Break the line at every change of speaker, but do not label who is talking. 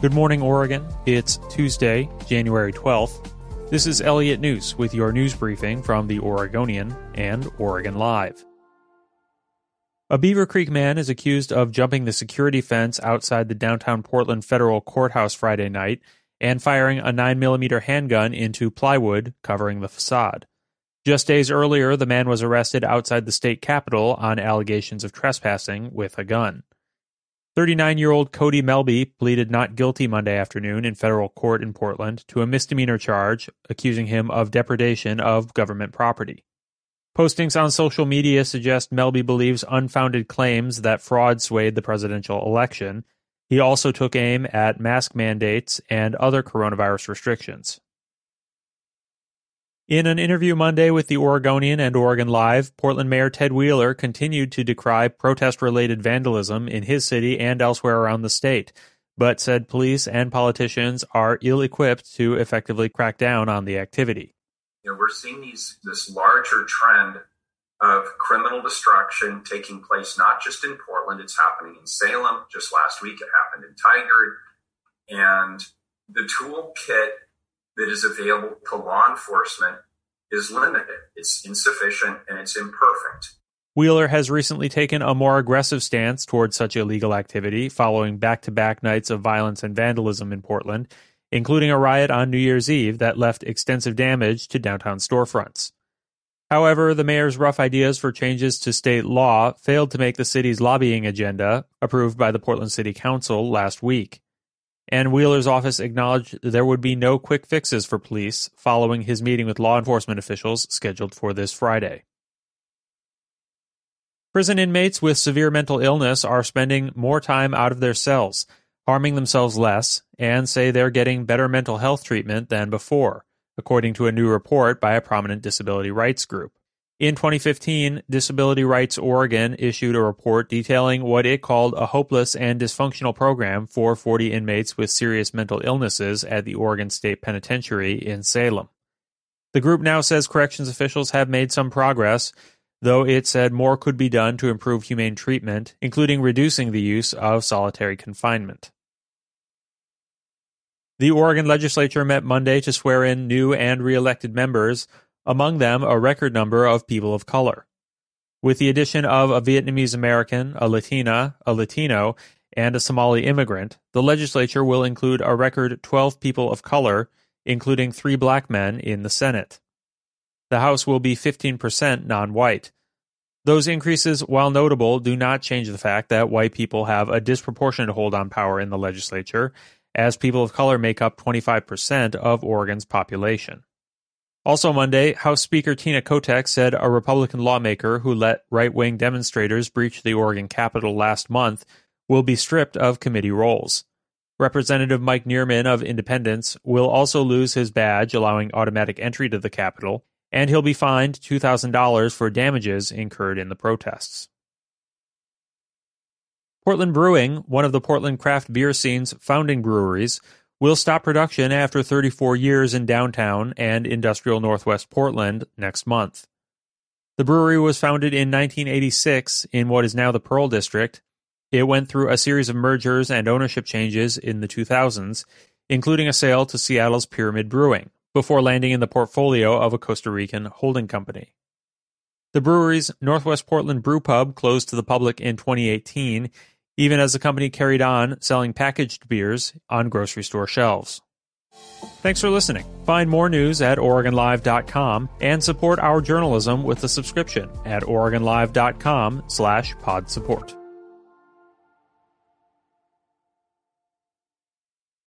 Good morning, Oregon. It's Tuesday, January 12th. This is Elliot Njus with your news briefing from the Oregonian and Oregon Live. A Beaver Creek man is accused of jumping the security fence outside the downtown Portland federal courthouse Friday night and firing a 9mm handgun into plywood covering the facade. Just days earlier, the man was arrested outside the state capitol on allegations of trespassing with a gun. 39 year old Cody Melby pleaded not guilty Monday afternoon in federal court in Portland to a misdemeanor charge accusing him of depredation of government property. Postings on social media suggest Melby believes unfounded claims that fraud swayed the presidential election. He also took aim at mask mandates and other coronavirus restrictions. In an interview Monday with the Oregonian and Oregon Live, Portland Mayor Ted Wheeler continued to decry protest related vandalism in his city and elsewhere around the state, but said police and politicians are ill equipped to effectively crack down on the activity.
You know, we're seeing these this larger trend of criminal destruction taking place not just in Portland, it's happening in Salem. Just last week it happened in Tigard. And the toolkit that is available to law enforcement is limited, it's insufficient, and it's imperfect.
Wheeler has recently taken a more aggressive stance towards such illegal activity following back to back nights of violence and vandalism in Portland, including a riot on New Year's Eve that left extensive damage to downtown storefronts. However, the mayor's rough ideas for changes to state law failed to make the city's lobbying agenda, approved by the Portland City Council last week and Wheeler's office acknowledged there would be no quick fixes for police following his meeting with law enforcement officials scheduled for this Friday. Prison inmates with severe mental illness are spending more time out of their cells, harming themselves less, and say they're getting better mental health treatment than before, according to a new report by a prominent disability rights group. In 2015, Disability Rights Oregon issued a report detailing what it called a hopeless and dysfunctional program for 40 inmates with serious mental illnesses at the Oregon State Penitentiary in Salem. The group now says corrections officials have made some progress, though it said more could be done to improve humane treatment, including reducing the use of solitary confinement. The Oregon legislature met Monday to swear in new and re-elected members among them a record number of people of color. With the addition of a Vietnamese American, a Latina, a Latino, and a Somali immigrant, the legislature will include a record 12 people of color, including three black men, in the Senate. The House will be 15% non white. Those increases, while notable, do not change the fact that white people have a disproportionate hold on power in the legislature, as people of color make up 25% of Oregon's population. Also Monday, House Speaker Tina Kotek said a Republican lawmaker who let right wing demonstrators breach the Oregon Capitol last month will be stripped of committee roles. Representative Mike Nearman of Independence will also lose his badge allowing automatic entry to the Capitol, and he'll be fined $2,000 for damages incurred in the protests. Portland Brewing, one of the Portland craft beer scene's founding breweries, will stop production after 34 years in downtown and industrial northwest Portland next month. The brewery was founded in 1986 in what is now the Pearl District. It went through a series of mergers and ownership changes in the 2000s, including a sale to Seattle's Pyramid Brewing, before landing in the portfolio of a Costa Rican holding company. The brewery's Northwest Portland Brew Pub closed to the public in 2018 even as the company carried on selling packaged beers on grocery store shelves. Thanks for listening. Find more news at OregonLive.com and support our journalism with a subscription at OregonLive.com slash pod support.